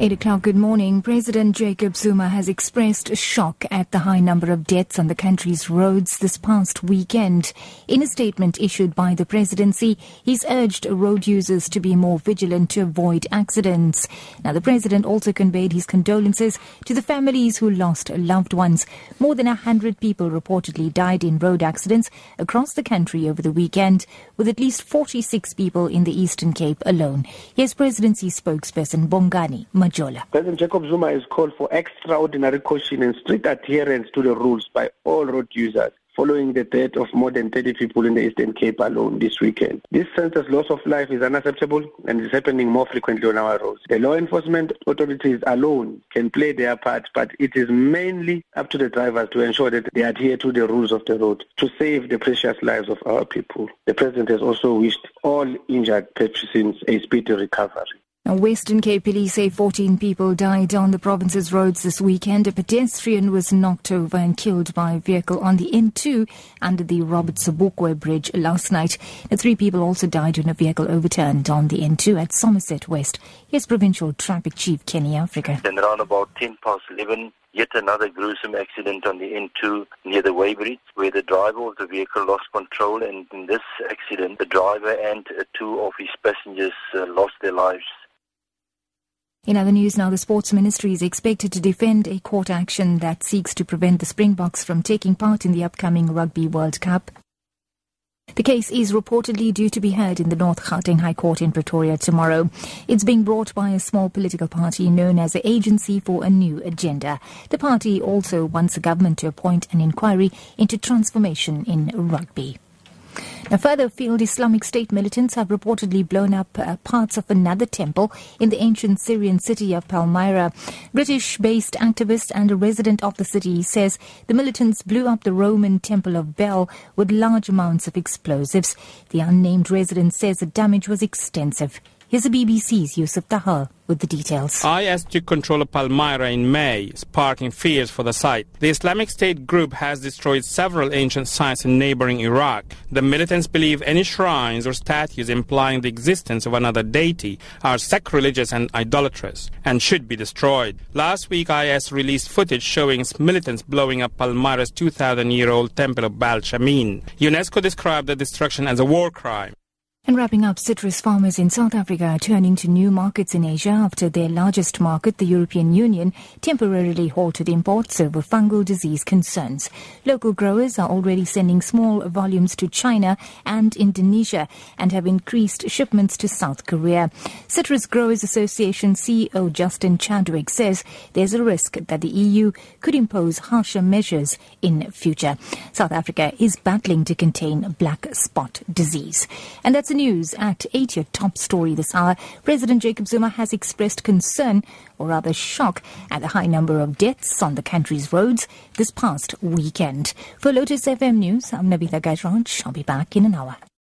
8 o'clock, good morning. President Jacob Zuma has expressed shock at the high number of deaths on the country's roads this past weekend. In a statement issued by the presidency, he's urged road users to be more vigilant to avoid accidents. Now, the president also conveyed his condolences to the families who lost loved ones. More than 100 people reportedly died in road accidents across the country over the weekend, with at least 46 people in the Eastern Cape alone. Here's presidency spokesperson Bongani Majola. President Jacob Zuma has called for extraordinary caution and strict adherence to the rules by all road users following the death of more than 30 people in the Eastern Cape alone this weekend. This senseless loss of life is unacceptable and is happening more frequently on our roads. The law enforcement authorities alone can play their part, but it is mainly up to the drivers to ensure that they adhere to the rules of the road to save the precious lives of our people. The President has also wished all injured persons a speedy recovery. Western Cape police say 14 people died on the province's roads this weekend. A pedestrian was knocked over and killed by a vehicle on the N2 under the Robert Sobukwe Bridge last night. Three people also died when a vehicle overturned on the N2 at Somerset West. Here's Provincial Traffic Chief Kenny Africa. Then around about 10 past 11, yet another gruesome accident on the N2 near the Weybridge where the driver of the vehicle lost control and in this accident the driver and two of his passengers uh, lost their lives. In other news now, the Sports Ministry is expected to defend a court action that seeks to prevent the Springboks from taking part in the upcoming Rugby World Cup. The case is reportedly due to be heard in the North Gauteng High Court in Pretoria tomorrow. It's being brought by a small political party known as the Agency for a New Agenda. The party also wants the government to appoint an inquiry into transformation in rugby. Now, further afield, Islamic State militants have reportedly blown up uh, parts of another temple in the ancient Syrian city of Palmyra. British-based activist and a resident of the city says the militants blew up the Roman temple of Bel with large amounts of explosives. The unnamed resident says the damage was extensive. Here's the BBC's Yusuf Tahal with the details. IS took control of Palmyra in May, sparking fears for the site. The Islamic State group has destroyed several ancient sites in neighboring Iraq. The militants believe any shrines or statues implying the existence of another deity are sacrilegious and idolatrous and should be destroyed. Last week, IS released footage showing militants blowing up Palmyra's 2,000 year old temple of Baal Shamin. UNESCO described the destruction as a war crime. And wrapping up, citrus farmers in South Africa are turning to new markets in Asia after their largest market, the European Union, temporarily halted imports over fungal disease concerns. Local growers are already sending small volumes to China and Indonesia and have increased shipments to South Korea. Citrus Growers Association CEO Justin Chadwick says there's a risk that the EU could impose harsher measures in future. South Africa is battling to contain black spot disease. And that's the news at 8, your top story this hour. President Jacob Zuma has expressed concern, or rather shock, at the high number of deaths on the country's roads this past weekend. For Lotus FM News, I'm Navita Gajraj. I'll be back in an hour.